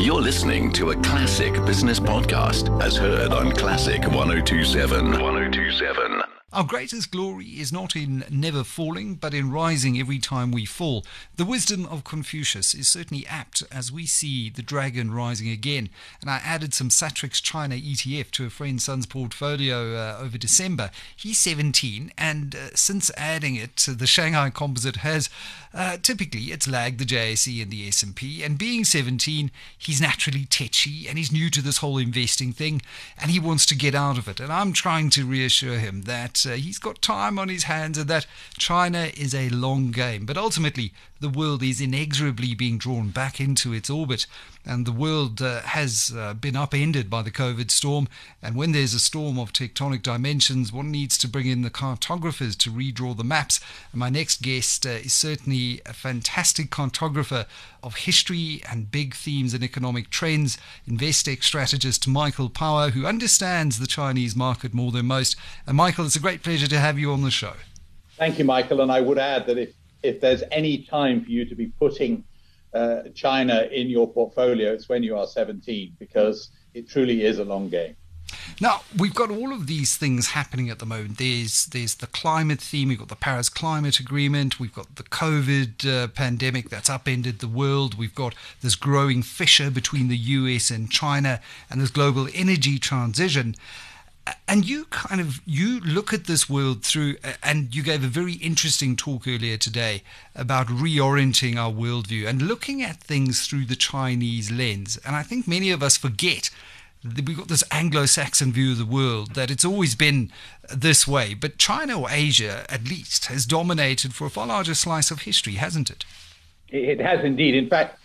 You're listening to a classic business podcast as heard on Classic 1027. 1027. Our greatest glory is not in never falling, but in rising every time we fall. The wisdom of Confucius is certainly apt as we see the dragon rising again. And I added some Satrix China ETF to a friend's son's portfolio uh, over December. He's 17, and uh, since adding it, the Shanghai Composite has uh, typically it's lagged the JSE and the S&P. And being 17, he's naturally tetchy and he's new to this whole investing thing, and he wants to get out of it. And I'm trying to reassure him that uh, he's got time on his hands and that China is a long game. But ultimately, the world is inexorably being drawn back into its orbit, and the world uh, has uh, been upended by the COVID storm. And when there's a storm of tectonic dimensions, one needs to bring in the cartographers to redraw the maps. And my next guest uh, is certainly a fantastic cartographer of history and big themes and economic trends, Investec strategist Michael Power, who understands the Chinese market more than most. And Michael, it's a great pleasure to have you on the show. Thank you, Michael. And I would add that if if there's any time for you to be putting uh, China in your portfolio, it's when you are 17 because it truly is a long game. Now we've got all of these things happening at the moment. There's there's the climate theme. We've got the Paris Climate Agreement. We've got the COVID uh, pandemic that's upended the world. We've got this growing fissure between the U.S. and China, and this global energy transition and you kind of you look at this world through and you gave a very interesting talk earlier today about reorienting our worldview and looking at things through the chinese lens. And i think many of us forget that we've got this anglo-saxon view of the world that it's always been this way. But china or asia at least has dominated for a far larger slice of history hasn't it? It has indeed. In fact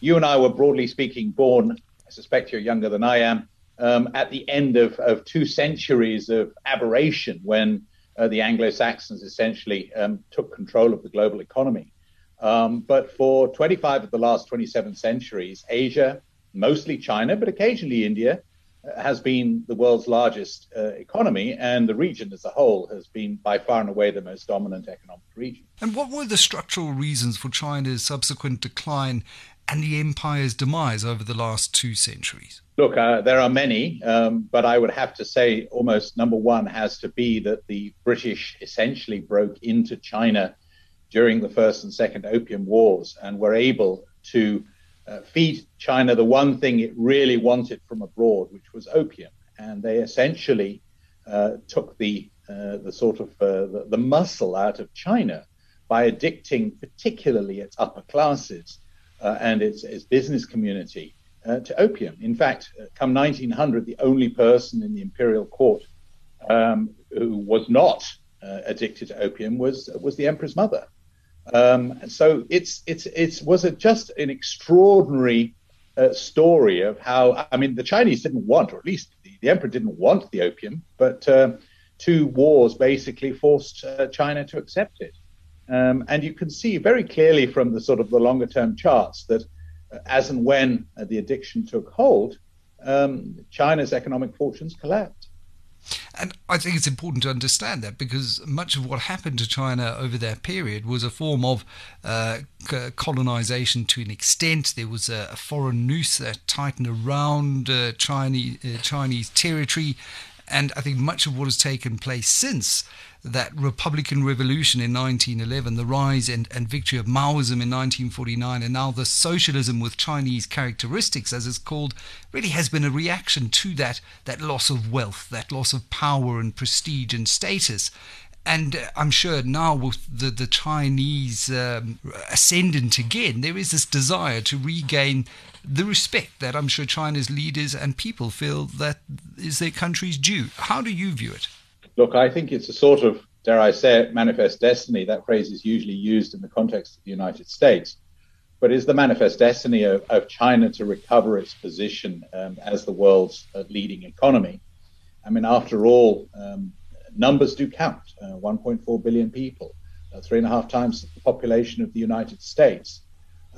you and i were broadly speaking born i suspect you're younger than i am um, at the end of, of two centuries of aberration when uh, the Anglo Saxons essentially um, took control of the global economy. Um, but for 25 of the last 27 centuries, Asia, mostly China, but occasionally India, uh, has been the world's largest uh, economy, and the region as a whole has been by far and away the most dominant economic region. And what were the structural reasons for China's subsequent decline and the empire's demise over the last two centuries? Look, uh, there are many, um, but I would have to say almost number one has to be that the British essentially broke into China during the First and Second Opium Wars and were able to uh, feed China the one thing it really wanted from abroad, which was opium. And they essentially uh, took the, uh, the sort of uh, the, the muscle out of China by addicting particularly its upper classes uh, and its, its business community uh, to opium. In fact, uh, come 1900, the only person in the imperial court um, who was not uh, addicted to opium was was the emperor's mother. Um, so it's it's it's was it just an extraordinary uh, story of how I mean the Chinese didn't want, or at least the, the emperor didn't want the opium, but uh, two wars basically forced uh, China to accept it. Um, and you can see very clearly from the sort of the longer term charts that uh, as and when uh, the addiction took hold, um, China's economic fortunes collapsed. And I think it's important to understand that because much of what happened to China over that period was a form of uh, colonization to an extent. There was a, foreign noose that tightened around uh, Chinese, uh, Chinese territory. And I think much of what has taken place since that Republican revolution in 1911, the rise and, and victory of Maoism in 1949, and now the socialism with Chinese characteristics, as it's called, really has been a reaction to that, that loss of wealth, that loss of power and prestige and status. And uh, I'm sure now with the, the Chinese um, ascendant again, there is this desire to regain the respect that I'm sure China's leaders and people feel that is their country's due. How do you view it? Look, I think it's a sort of, dare I say it, manifest destiny. That phrase is usually used in the context of the United States. But is the manifest destiny of, of China to recover its position um, as the world's uh, leading economy? I mean, after all, um, numbers do count. Uh, 1.4 billion people, uh, three and a half times the population of the United States.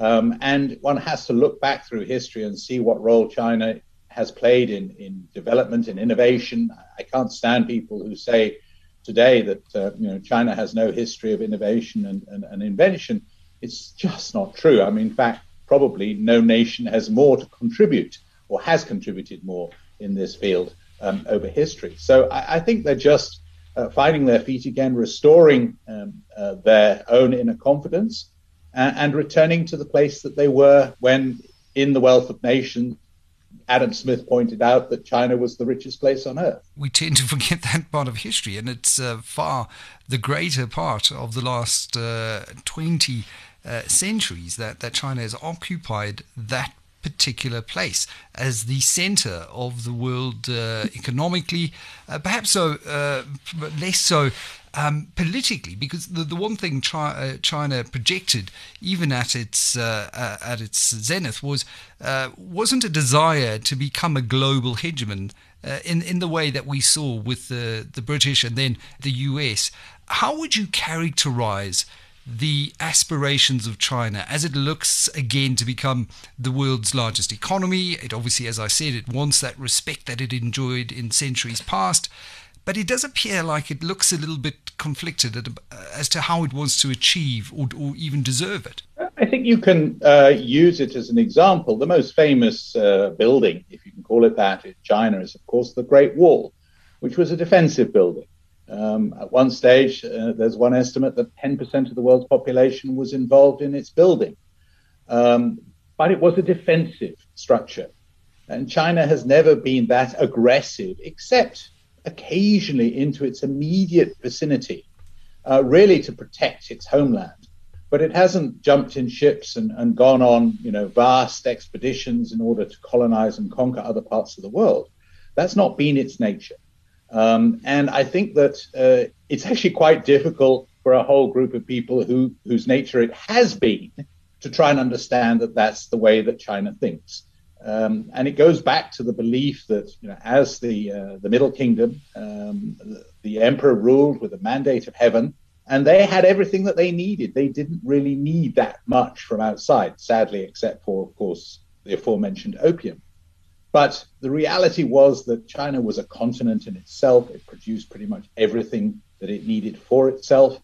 Um, and one has to look back through history and see what role China has played in, in development and in innovation. I can't stand people who say today that uh, you know China has no history of innovation and, and, and, invention. It's just not true. I mean, in fact, probably no nation has more to contribute or has contributed more in this field um, over history. So I, I think they're just uh, finding their feet again, restoring um, uh, their own inner confidence, and, returning to the place that they were when, in the Wealth of Nations, Adam Smith pointed out that China was the richest place on earth. We tend to forget that part of history, and it's uh, far the greater part of the last uh, 20 uh, centuries that, that China has occupied that particular place as the center of the world uh, economically, uh, perhaps so, uh, less so um, politically, because the, the one thing China, uh, China projected, even at its uh, uh, at its zenith, was wasn't a desire to become a global hegemon in in the way that we saw with the the British and then the U.S. How would you characterize? The aspirations of China as it looks again to become the world's largest economy. It obviously, as I said, it wants that respect that it enjoyed in centuries past. But it does appear like it looks a little bit conflicted as to how it wants to achieve or, or even deserve it. I think you can uh, use it as an example. The most famous uh, building, if you can call it that, in China is, of course, the Great Wall, which was a defensive building. Um, at one stage, uh, there's one estimate that 10% of the world's population was involved in its building. Um, but it was a defensive structure. And China has never been that aggressive, except occasionally into its immediate vicinity, uh, really to protect its homeland. But it hasn't jumped in ships and, and gone on, you know, vast expeditions in order to colonize and conquer other parts of the world. That's not been its nature. Um, and I think that uh, it's actually quite difficult for a whole group of people who whose nature it has been to try and understand that that's the way that China thinks. Um, and it goes back to the belief that, you know, as the uh, the Middle Kingdom, um, the, the, emperor ruled with a mandate of heaven, and they had everything that they needed. They didn't really need that much from outside, sadly, except for, of course, the aforementioned opium. But the reality was that China was a continent in itself. It produced pretty much everything that it needed for itself.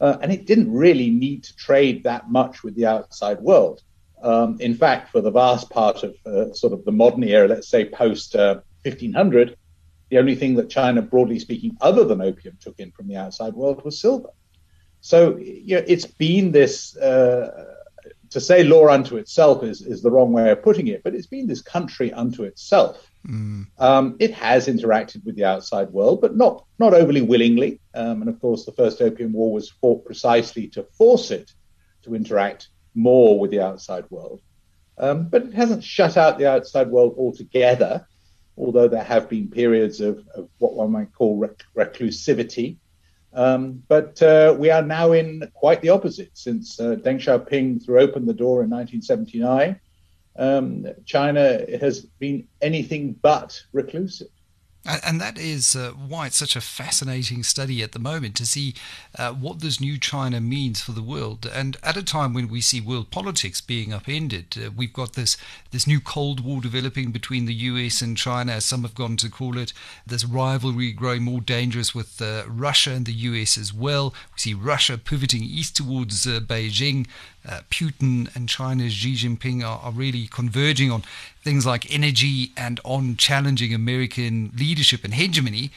Uh, and it didn't really need to trade that much with the outside world. Um, in fact, for the vast part of uh, sort of the modern era, let's say post uh, 1500, the only thing that China, broadly speaking, other than opium, took in from the outside world was silver. So you know, it's been this uh, to say law unto itself is, is the wrong way of putting it, but it's been this country unto itself. Mm. Um, it has interacted with the outside world, but not not overly willingly. Um, and of course, the first Opium War was fought precisely to force it to interact more with the outside world. Um, but it hasn't shut out the outside world altogether, although there have been periods of, of what one might call rec- reclusivity um, but uh, we are now in quite the opposite. Since uh, Deng Xiaoping threw open the door in 1979, um, China has been anything but reclusive. And that is uh, why it's such a fascinating study at the moment to see uh, what this new China means for the world. And at a time when we see world politics being upended, uh, we've got this this new Cold War developing between the US and China, as some have gone to call it. This rivalry growing more dangerous with uh, Russia and the US as well. We see Russia pivoting east towards uh, Beijing. Uh, Putin and China's Xi Jinping are, are, really converging on things like energy and on challenging American leadership and hegemony.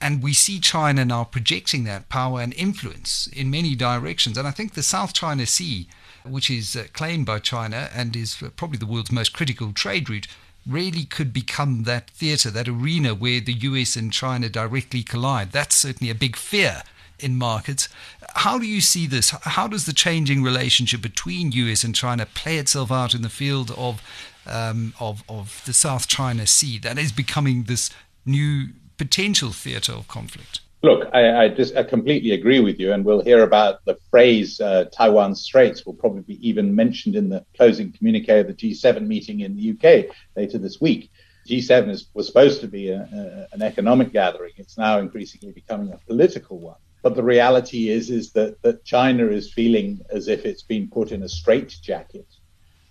And we see China now projecting that power and influence in many directions. And I think the South China Sea, which is uh, claimed by China and is probably the world's most critical trade route, really could become that theater, that arena where the US and China directly collide. That's certainly a big fear in markets. How do you see this? How does the changing relationship between US and China play itself out in the field of um, of of the South China Sea that is becoming this new potential theatre of conflict? Look, I, I, just I completely agree with you, and we'll hear about the phrase uh, Taiwan Straits will probably be even mentioned in the closing communique of the G7 meeting in the UK later this week. G7 is, was supposed to be a, a, an economic gathering. It's now increasingly becoming a political one. But the reality is, is that, that China is feeling as if it's been put in a straitjacket.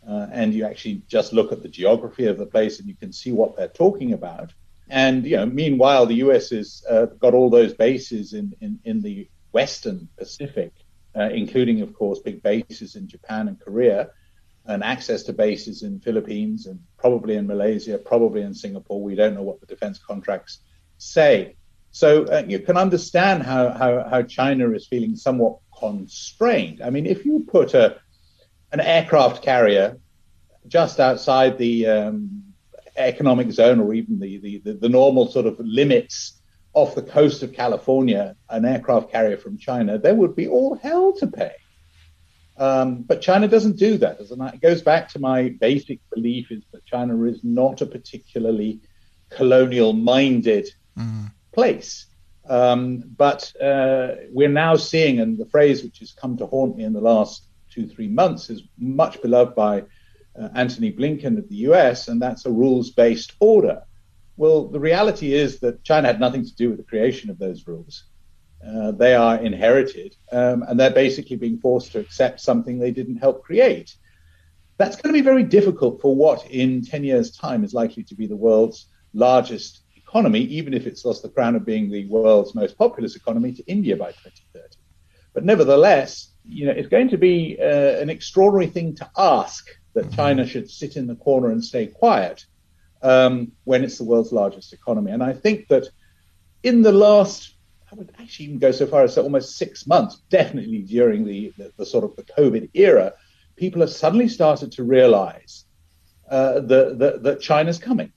Uh, and you actually just look at the geography of the place and you can see what they're talking about. And you know, meanwhile, the U.S. has uh, got all those bases in, in, in the Western Pacific, uh, including, of course, big bases in Japan and Korea. and access to bases in Philippines and probably in Malaysia, probably in Singapore. We don't know what the defense contracts say. So uh, you can understand how, how, how China is feeling somewhat constrained. I mean, if you put a an aircraft carrier just outside the um, economic zone or even the, the, the, the, normal sort of limits off the coast of California, an aircraft carrier from China, there would be all hell to pay. Um, but China doesn't do that. It goes back to my basic belief is that China is not a particularly colonial minded mm. Place. Um, but uh, we're now seeing, and the phrase which has come to haunt me in the last two, three months is much beloved by uh, Antony Blinken of the US, and that's a rules based order. Well, the reality is that China had nothing to do with the creation of those rules. Uh, they are inherited, um, and they're basically being forced to accept something they didn't help create. That's going to be very difficult for what in 10 years' time is likely to be the world's largest economy, even if it's lost the crown of being the world's most populous economy to India by 2030. But nevertheless, you know, it's going to be uh, an extraordinary thing to ask that mm-hmm. China should sit in the corner and stay quiet um, when it's the world's largest economy. And I think that in the last, I would actually even go so far as to almost six months, definitely during the, the, the sort of the COVID era, people have suddenly started to realize uh, that, that China's coming.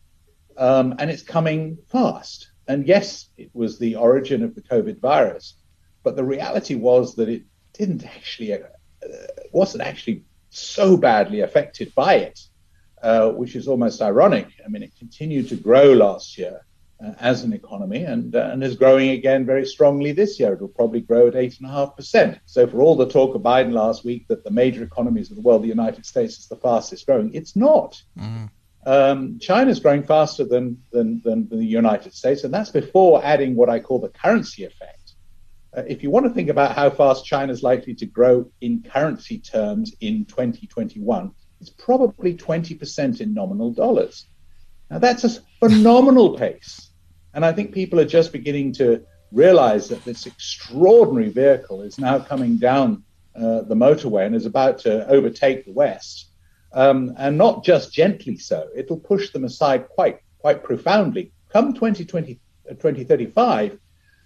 Um, and it's coming fast. And yes, it was the origin of the COVID virus, but the reality was that it didn't actually, uh, wasn't actually so badly affected by it, uh, which is almost ironic. I mean, it continued to grow last year uh, as an economy and, uh, and is growing again very strongly this year. It will probably grow at 8.5%. So, for all the talk of Biden last week that the major economies of the world, the United States is the fastest growing, it's not. Mm. Um, China is growing faster than, than, than, the United States, and that's before adding what I call the currency effect. Uh, if you want to think about how fast China is likely to grow in currency terms in 2021, it's probably 20% in nominal dollars. Now, that's a phenomenal pace. And I think people are just beginning to realize that this extraordinary vehicle is now coming down uh, the motorway and is about to overtake the West um, and not just gently so. It'll push them aside quite quite profoundly. Come 2020, uh, 2035,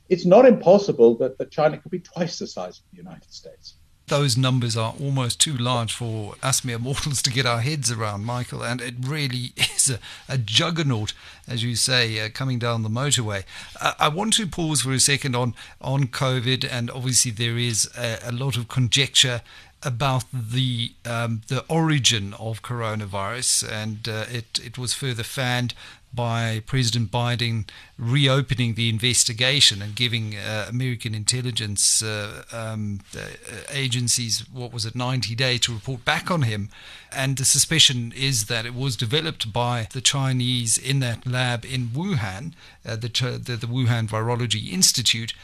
it's not impossible that, that China could be twice the size of the United States. Those numbers are almost too large for us mere mortals to get our heads around, Michael, and it really is a, a juggernaut, as you say, uh, coming down the motorway. Uh, I want to pause for a second on, on COVID, and obviously there is a, a lot of conjecture about the um, the origin of coronavirus, and uh, it it was further fanned by President Biden reopening the investigation and giving uh, American intelligence uh, um, uh, agencies what was it 90 days to report back on him, and the suspicion is that it was developed by the Chinese in that lab in Wuhan, uh, the, the the Wuhan Virology Institute.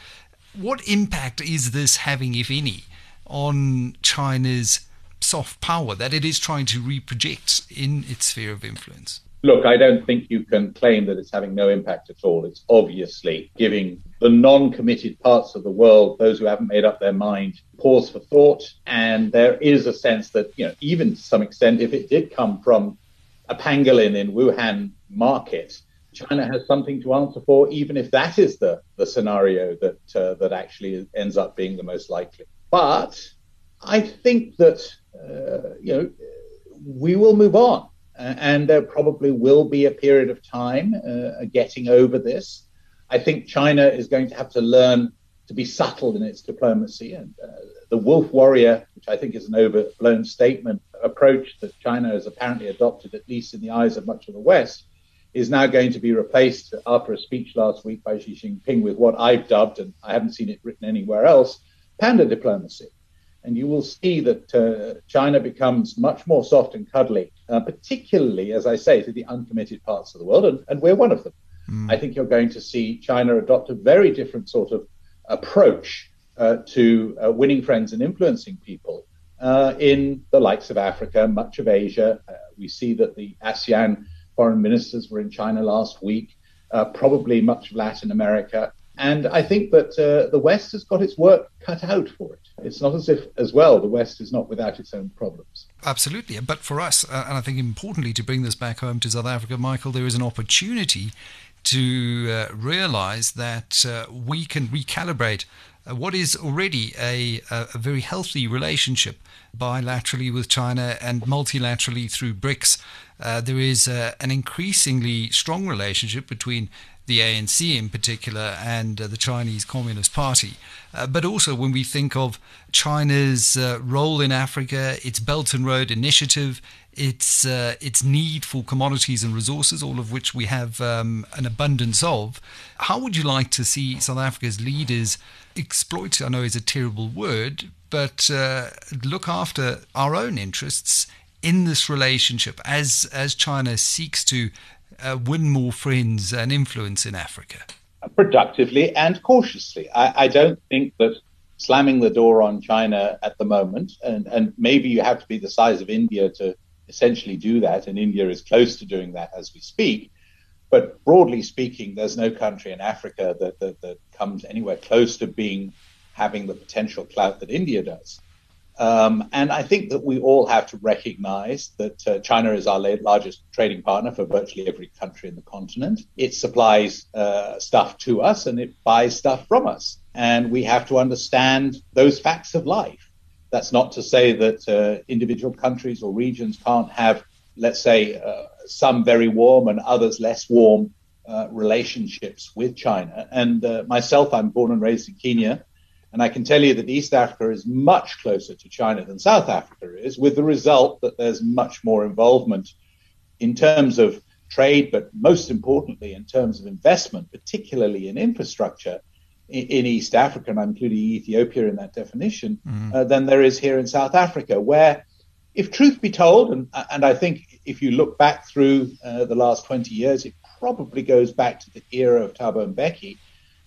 What impact is this having, if any? On China's soft power that it is trying to reproject in its sphere of influence? Look, I don't think you can claim that it's having no impact at all. It's obviously giving the non committed parts of the world, those who haven't made up their mind, pause for thought. And there is a sense that, you know, even to some extent, if it did come from a pangolin in Wuhan market, China has something to answer for, even if that is the, the scenario that, uh, that actually ends up being the most likely. But I think that uh, you know we will move on, and there probably will be a period of time uh, getting over this. I think China is going to have to learn to be subtle in its diplomacy, and uh, the wolf warrior, which I think is an overblown statement, approach that China has apparently adopted, at least in the eyes of much of the West, is now going to be replaced after a speech last week by Xi Jinping with what I've dubbed, and I haven't seen it written anywhere else, panda diplomacy. And you will see that uh, China becomes much more soft and cuddly, uh, particularly, as I say, to the uncommitted parts of the world, and, and we're one of them. Mm. I think you're going to see China adopt a very different sort of approach uh, to uh, winning friends and influencing people uh, in the likes of Africa, much of Asia. Uh, we see that the ASEAN foreign ministers were in China last week, probably much of Latin America. And I think that uh, the West has got its work cut out for it. It's not as if, as well, the West is not without its own problems. Absolutely. But for us, uh, and I think importantly to bring this back home to South Africa, Michael, there is an opportunity to uh, realize that uh, we can recalibrate uh, what is already a, a, very healthy relationship bilaterally with China and multilaterally through BRICS. Uh, there is uh, an increasingly strong relationship between the ANC in particular and uh, the Chinese Communist Party. Uh, but also when we think of China's uh, role in Africa, its Belt and Road Initiative, its uh, its need for commodities and resources, all of which we have um, an abundance of. How would you like to see South Africa's leaders exploit? I know is a terrible word, but uh, look after our own interests in this relationship as as China seeks to uh, win more friends and influence in Africa? Productively and cautiously. I, I, don't think that slamming the door on China at the moment, and, and maybe you have to be the size of India to essentially do that, and India is close to doing that as we speak. But broadly speaking, there's no country in Africa that, that, that comes anywhere close to being having the potential clout that India does. Um, and I think that we all have to recognize that uh, China is our largest trading partner for virtually every country in the continent. It supplies uh, stuff to us and it buys stuff from us. And we have to understand those facts of life. That's not to say that uh, individual countries or regions can't have, let's say, uh, some very warm and others less warm uh, relationships with China. And uh, myself, I'm born and raised in Kenya. And I can tell you that East Africa is much closer to China than South Africa is, with the result that there's much more involvement in terms of trade, but most importantly, in terms of investment, particularly in infrastructure in, in East Africa, and I'm including Ethiopia in that definition, mm. uh, than there is here in South Africa, where, if truth be told, and, and I think if you look back through uh, the last 20 years, it probably goes back to the era of Thabo Mbeki,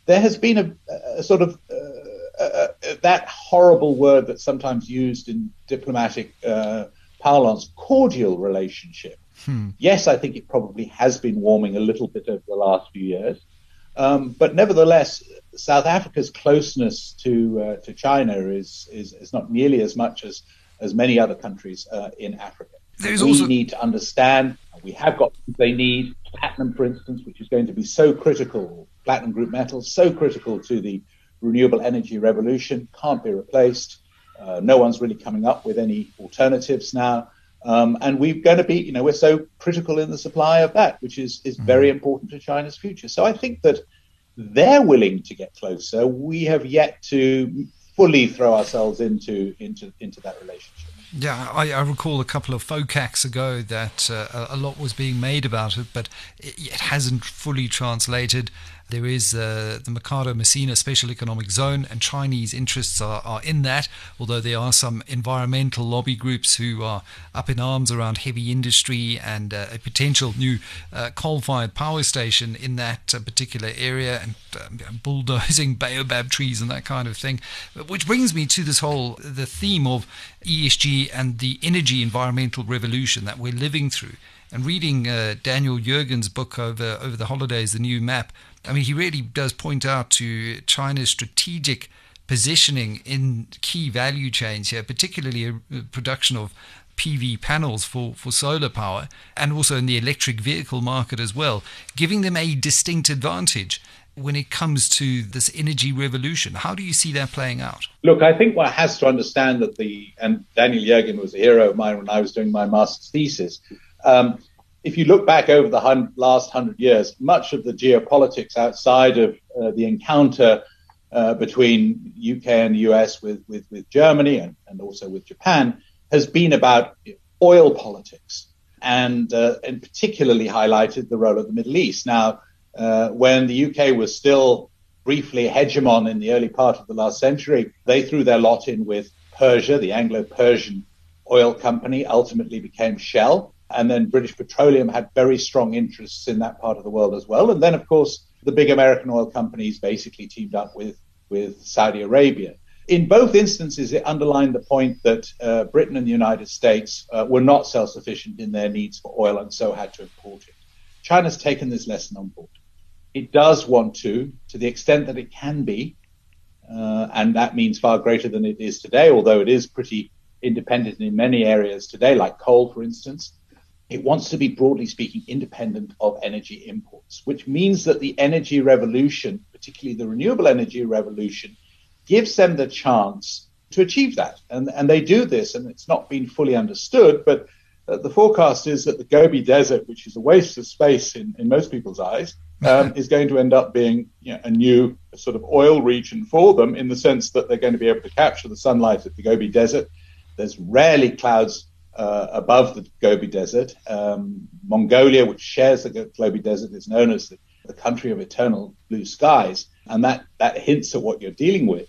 there has been a, a sort of uh, uh, that horrible word that's sometimes used in diplomatic uh, parlance, cordial relationship. Hmm. Yes, I think it probably has been warming a little bit over the last few years. Um, but nevertheless, South Africa's closeness to uh, to China is, is, is not nearly as much as as many other countries uh, in Africa. There's we also... need to understand. We have got they need platinum, for instance, which is going to be so critical. Platinum group metals so critical to the renewable energy revolution, can't be replaced. Uh, no one's really coming up with any alternatives now. Um, and we're going to be, you know, we're so critical in the supply of that, which is, is mm-hmm. very important to China's future. So I think that they're willing to get closer. We have yet to fully throw ourselves into into into that relationship. Yeah, I, I, recall a couple of FOCACs ago that uh, a lot was being made about it, but it, it hasn't fully translated. There is uh, the Makhado Musina Special Economic Zone, and Chinese interests are, are in that, although there are some environmental lobby groups who are up in arms around heavy industry and uh, a potential new uh, coal fired power station in that uh, particular area and um, bulldozing baobab trees and that kind of thing. Which brings me to this whole the theme of ESG and the energy environmental revolution that we're living through. And reading uh, Daniel Yergin's book over over the holidays, the new map, I mean, he really does point out to China's strategic positioning in key value chains here, particularly a production of PV panels for, for solar power and also in the electric vehicle market as well, giving them a distinct advantage when it comes to this energy revolution. How do you see that playing out? Look, I think one has to understand that the, and Daniel Yergin was a hero of mine when I was doing my master's thesis. Um, if you look back over the hun- last hundred years, much of the geopolitics outside of uh, the encounter uh, between UK and US with, with, with Germany and, and also with Japan has been about oil politics and, uh, and particularly highlighted the role of the Middle East. Now, uh, when the UK was still briefly hegemon in the early part of the last century, they threw their lot in with Persia, the Anglo Persian oil company, ultimately became Shell. And then British Petroleum had very strong interests in that part of the world as well. And then, of course, the big American oil companies basically teamed up with, with Saudi Arabia. In both instances, it underlined the point that uh, Britain and the United States uh, were not self sufficient in their needs for oil and so had to import it. China's taken this lesson on board. it does want to, to the extent that it can be, uh, and that means far greater than it is today, although it is pretty independent in many areas today, like coal, for instance. It wants to be, broadly speaking, independent of energy imports, which means that the energy revolution, particularly the renewable energy revolution, gives them the chance to achieve that. And, and they do this, and it's not been fully understood, but uh, the forecast is that the Gobi Desert, which is a waste of space in, in most people's eyes, um, is going to end up being you know, a new sort of oil region for them in the sense that they're going to be able to capture the sunlight at the Gobi Desert. There's rarely clouds uh, above the Gobi Desert. Um, Mongolia, which shares the Gobi Desert, is known as the, the country of eternal blue skies, and that, that hints at what you're dealing with.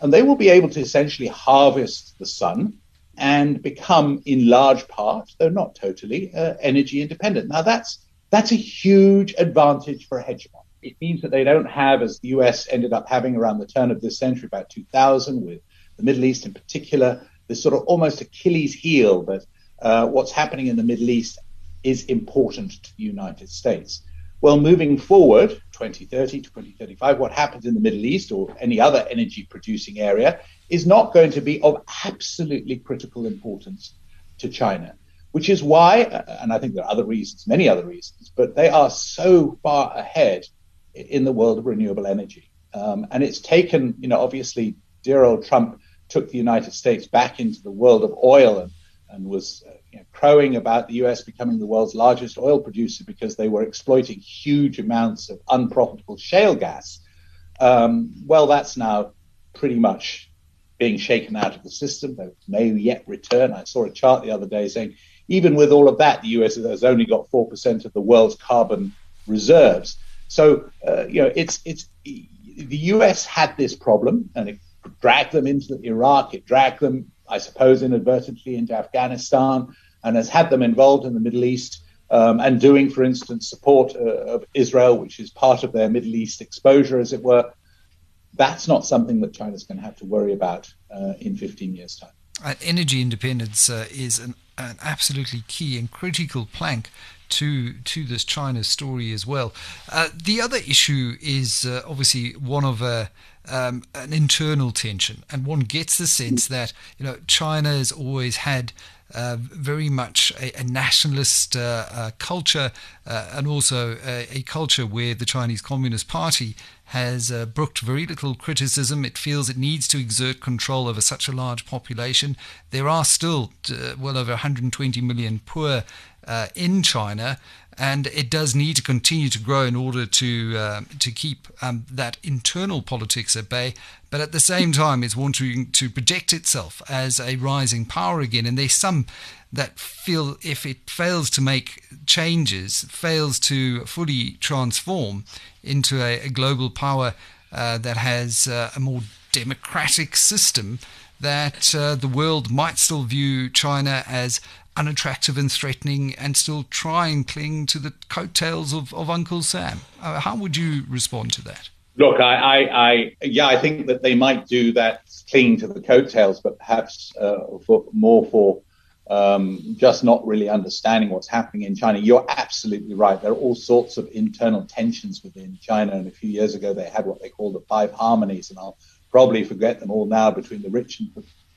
And they will be able to essentially harvest the sun and become, in large part, though not totally, uh, energy independent. Now, that's that's a huge advantage for a hegemon. It means that they don't have, as the US ended up having around the turn of this century, about 2000, with the Middle East in particular, this sort of almost Achilles heel that uh, what's happening in the Middle East is important to the United States. Well, moving forward, 2030, 2035, what happens in the Middle East or any other energy producing area is not going to be of absolutely critical importance to China, which is why, uh, and I think there are other reasons, many other reasons, but they are so far ahead in the world of renewable energy. Um, and it's taken, you know, obviously, dear old Trump took the United States back into the world of oil and, and was uh, you know, crowing about the US becoming the world's largest oil producer because they were exploiting huge amounts of unprofitable shale gas. Um, well, that's now pretty much being shaken out of the system. They may yet return. I saw a chart the other day saying even with all of that, the US has only got 4% of the world's carbon reserves. So, uh, you know, it's, it's, the US had this problem and it dragged them into Iraq. It dragged them, I suppose, inadvertently into Afghanistan and has had them involved in the Middle East um, and doing, for instance, support uh, of Israel, which is part of their Middle East exposure, as it were. That's not something that China's going to have to worry about uh, in 15 years' time. Uh, energy independence uh, is an, an absolutely key and critical plank to to this China story as well. Uh, the other issue is uh, obviously one of uh, um, an internal tension, and one gets the sense that you know China has always had. Uh, very much a, a nationalist uh, uh, culture, and also a, a, culture where the Chinese Communist Party has brooked very little criticism. It feels it needs to exert control over such a large population. There are still well over 120 million poor uh, in China, and it does need to continue to grow in order to uh, to keep um, that internal politics at bay. But at the same time, it's wanting to project itself as a rising power again. And there's some that feel if it fails to make changes, fails to fully transform into a, a global power uh, that has uh, a more democratic system, that uh, the world might still view China as unattractive and threatening and still try and cling to the coattails of, of Uncle Sam. Uh, how would you respond to that? Look, I, I, I, yeah, I think that they might do that, clinging to the coattails, but perhaps uh, for, more for um, just not really understanding what's happening in China. You're absolutely right. There are all sorts of internal tensions within China. And a few years ago, they had what they call the five harmonies, and I'll probably forget them all now between the rich and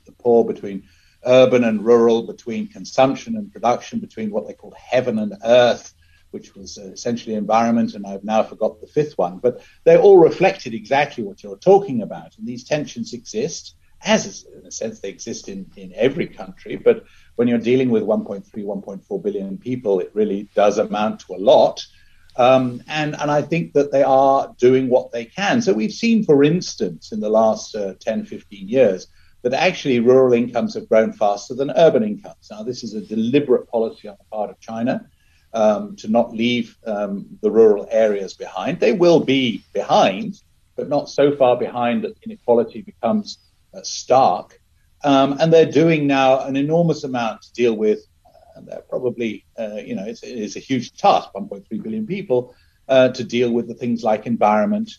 the poor, between urban and rural, between consumption and production, between what they called heaven and earth, which was uh, essentially environment, and I've now forgot the fifth one. But they all reflected exactly what you're talking about. And these tensions exist, as in a sense they exist in, in every country. But when you're dealing with 1.3, 1.4 billion people, it really does amount to a lot. Um, and, and I think that they are doing what they can. So we've seen, for instance, in the last uh, 10, 15 years, that actually rural incomes have grown faster than urban incomes. Now, this is a deliberate policy on the part of China um, to not leave um, the rural areas behind. They will be behind, but not so far behind that inequality becomes uh, stark. Um, and they're doing now an enormous amount to deal with. Uh, they're probably, uh, you know, it's, it's, a huge task, 1.3 billion people, uh, to deal with the things like environment,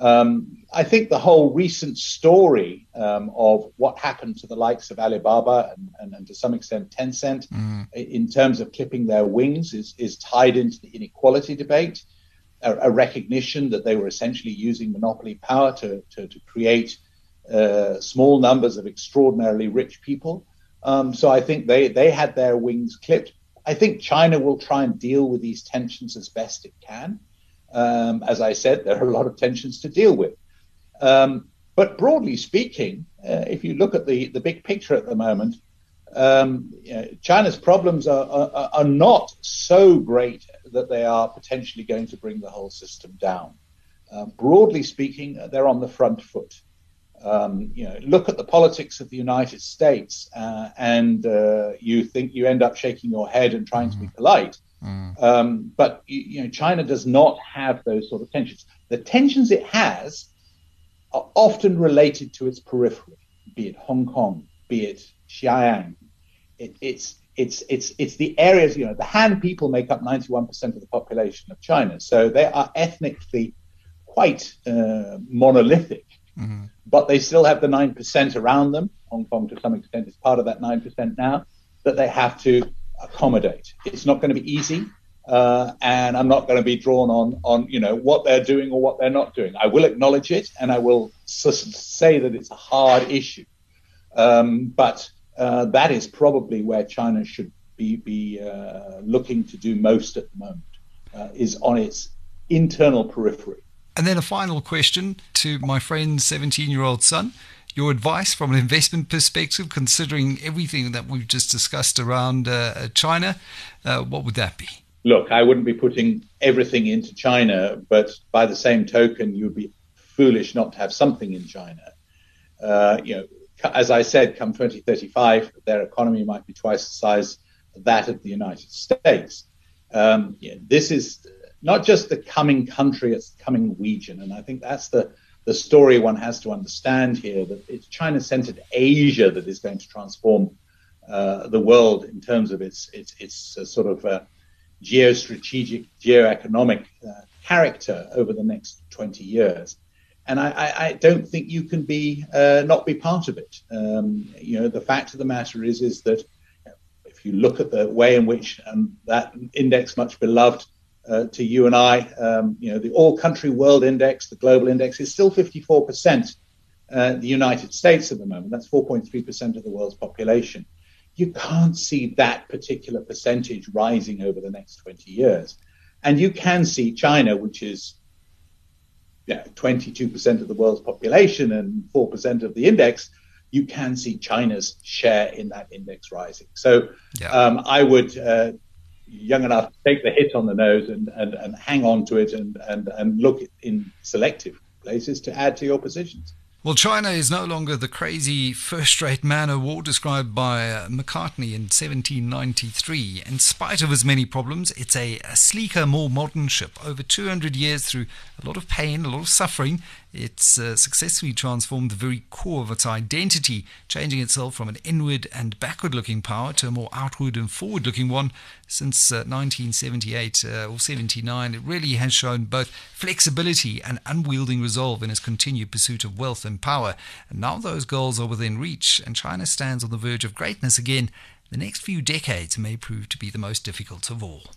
um, I think the whole recent story um, of what happened to the likes of Alibaba and, and, and to some extent Tencent mm. in terms of clipping their wings is, is tied into the inequality debate. a, a, recognition that they were essentially using monopoly power to, to, to create uh, small numbers of extraordinarily rich people. Um, so I think they, they had their wings clipped. I think China will try and deal with these tensions as best it can. Um, as I said, there are a lot of tensions to deal with. Um, but broadly speaking, uh, if you look at the, the big picture at the moment, um, you know, China's problems are, are, are, not so great that they are potentially going to bring the whole system down. Uh, broadly speaking, they're on the front foot. Um, you know, look at the politics of the United States, uh, and uh, you think you end up shaking your head and trying mm. to be mm-hmm. polite. Mm. Um, but you know, China does not have those sort of tensions. The tensions it has are often related to its periphery, be it Hong Kong, be it Xinjiang. It, it's it's it's it's the areas you know the Han people make up 91% of the population of China, so they are ethnically quite uh, monolithic, mm-hmm. but they still have the nine percent around them. Hong Kong, to some extent, is part of that nine percent now that they have to accommodate. It's not going to be easy. Uh, and I'm not going to be drawn on on you know what they're doing or what they're not doing. I will acknowledge it, and I will s- say that it's a hard issue. Um, but uh, that is probably where China should be be uh, looking to do most at the moment uh, is on its internal periphery. And then a final question to my friend's 17 year old son. Your advice from an investment perspective, considering everything that we've just discussed around uh, China, uh, what would that be? look, I wouldn't be putting everything into China, but by the same token, you'd be foolish not to have something in China. Uh, you know, as I said, come 2035, their economy might be twice the size of that of the United States. Um, you know, this is not just the coming country; it's the coming region, and I think that's the the story one has to understand here. That it's China-centered Asia that is going to transform uh, the world in terms of its its its uh, sort of uh, geostrategic, geoeconomic uh, character over the next 20 years. And I, I, I don't think you can be uh, not be part of it. Um, you know, the fact of the matter is is that if you look at the way in which um, that index, much beloved uh, to you and I, um, you know, the All Country World Index, the global index, is still 54 percent. Uh, the United States at the moment, that's 4.3 percent of the world's population you can't see that particular percentage rising over the next 20 years. And you can see China, which is yeah, 22% of the world's population and 4% of the index, you can see China's share in that index rising. So yeah. um, I would, uh, young enough to take the hit on the nose and, and, and hang on to it and, and, and look in selective places to add to your positions. Well, China is no longer the crazy first rate man o' war described by Macartney in 1793. In spite of its many problems, it's a, a, sleeker, more modern ship. Over 200 years through a lot of pain, a lot of suffering, it's uh, successfully transformed the very core of its identity, changing itself from an inward and backward looking power to a more outward and forward looking one. Since uh, 1978 uh, or 79, it really has shown both flexibility and unwielding resolve in its continued pursuit of wealth and power. And now those goals are within reach, and China stands on the verge of greatness again. The next few decades may prove to be the most difficult of all.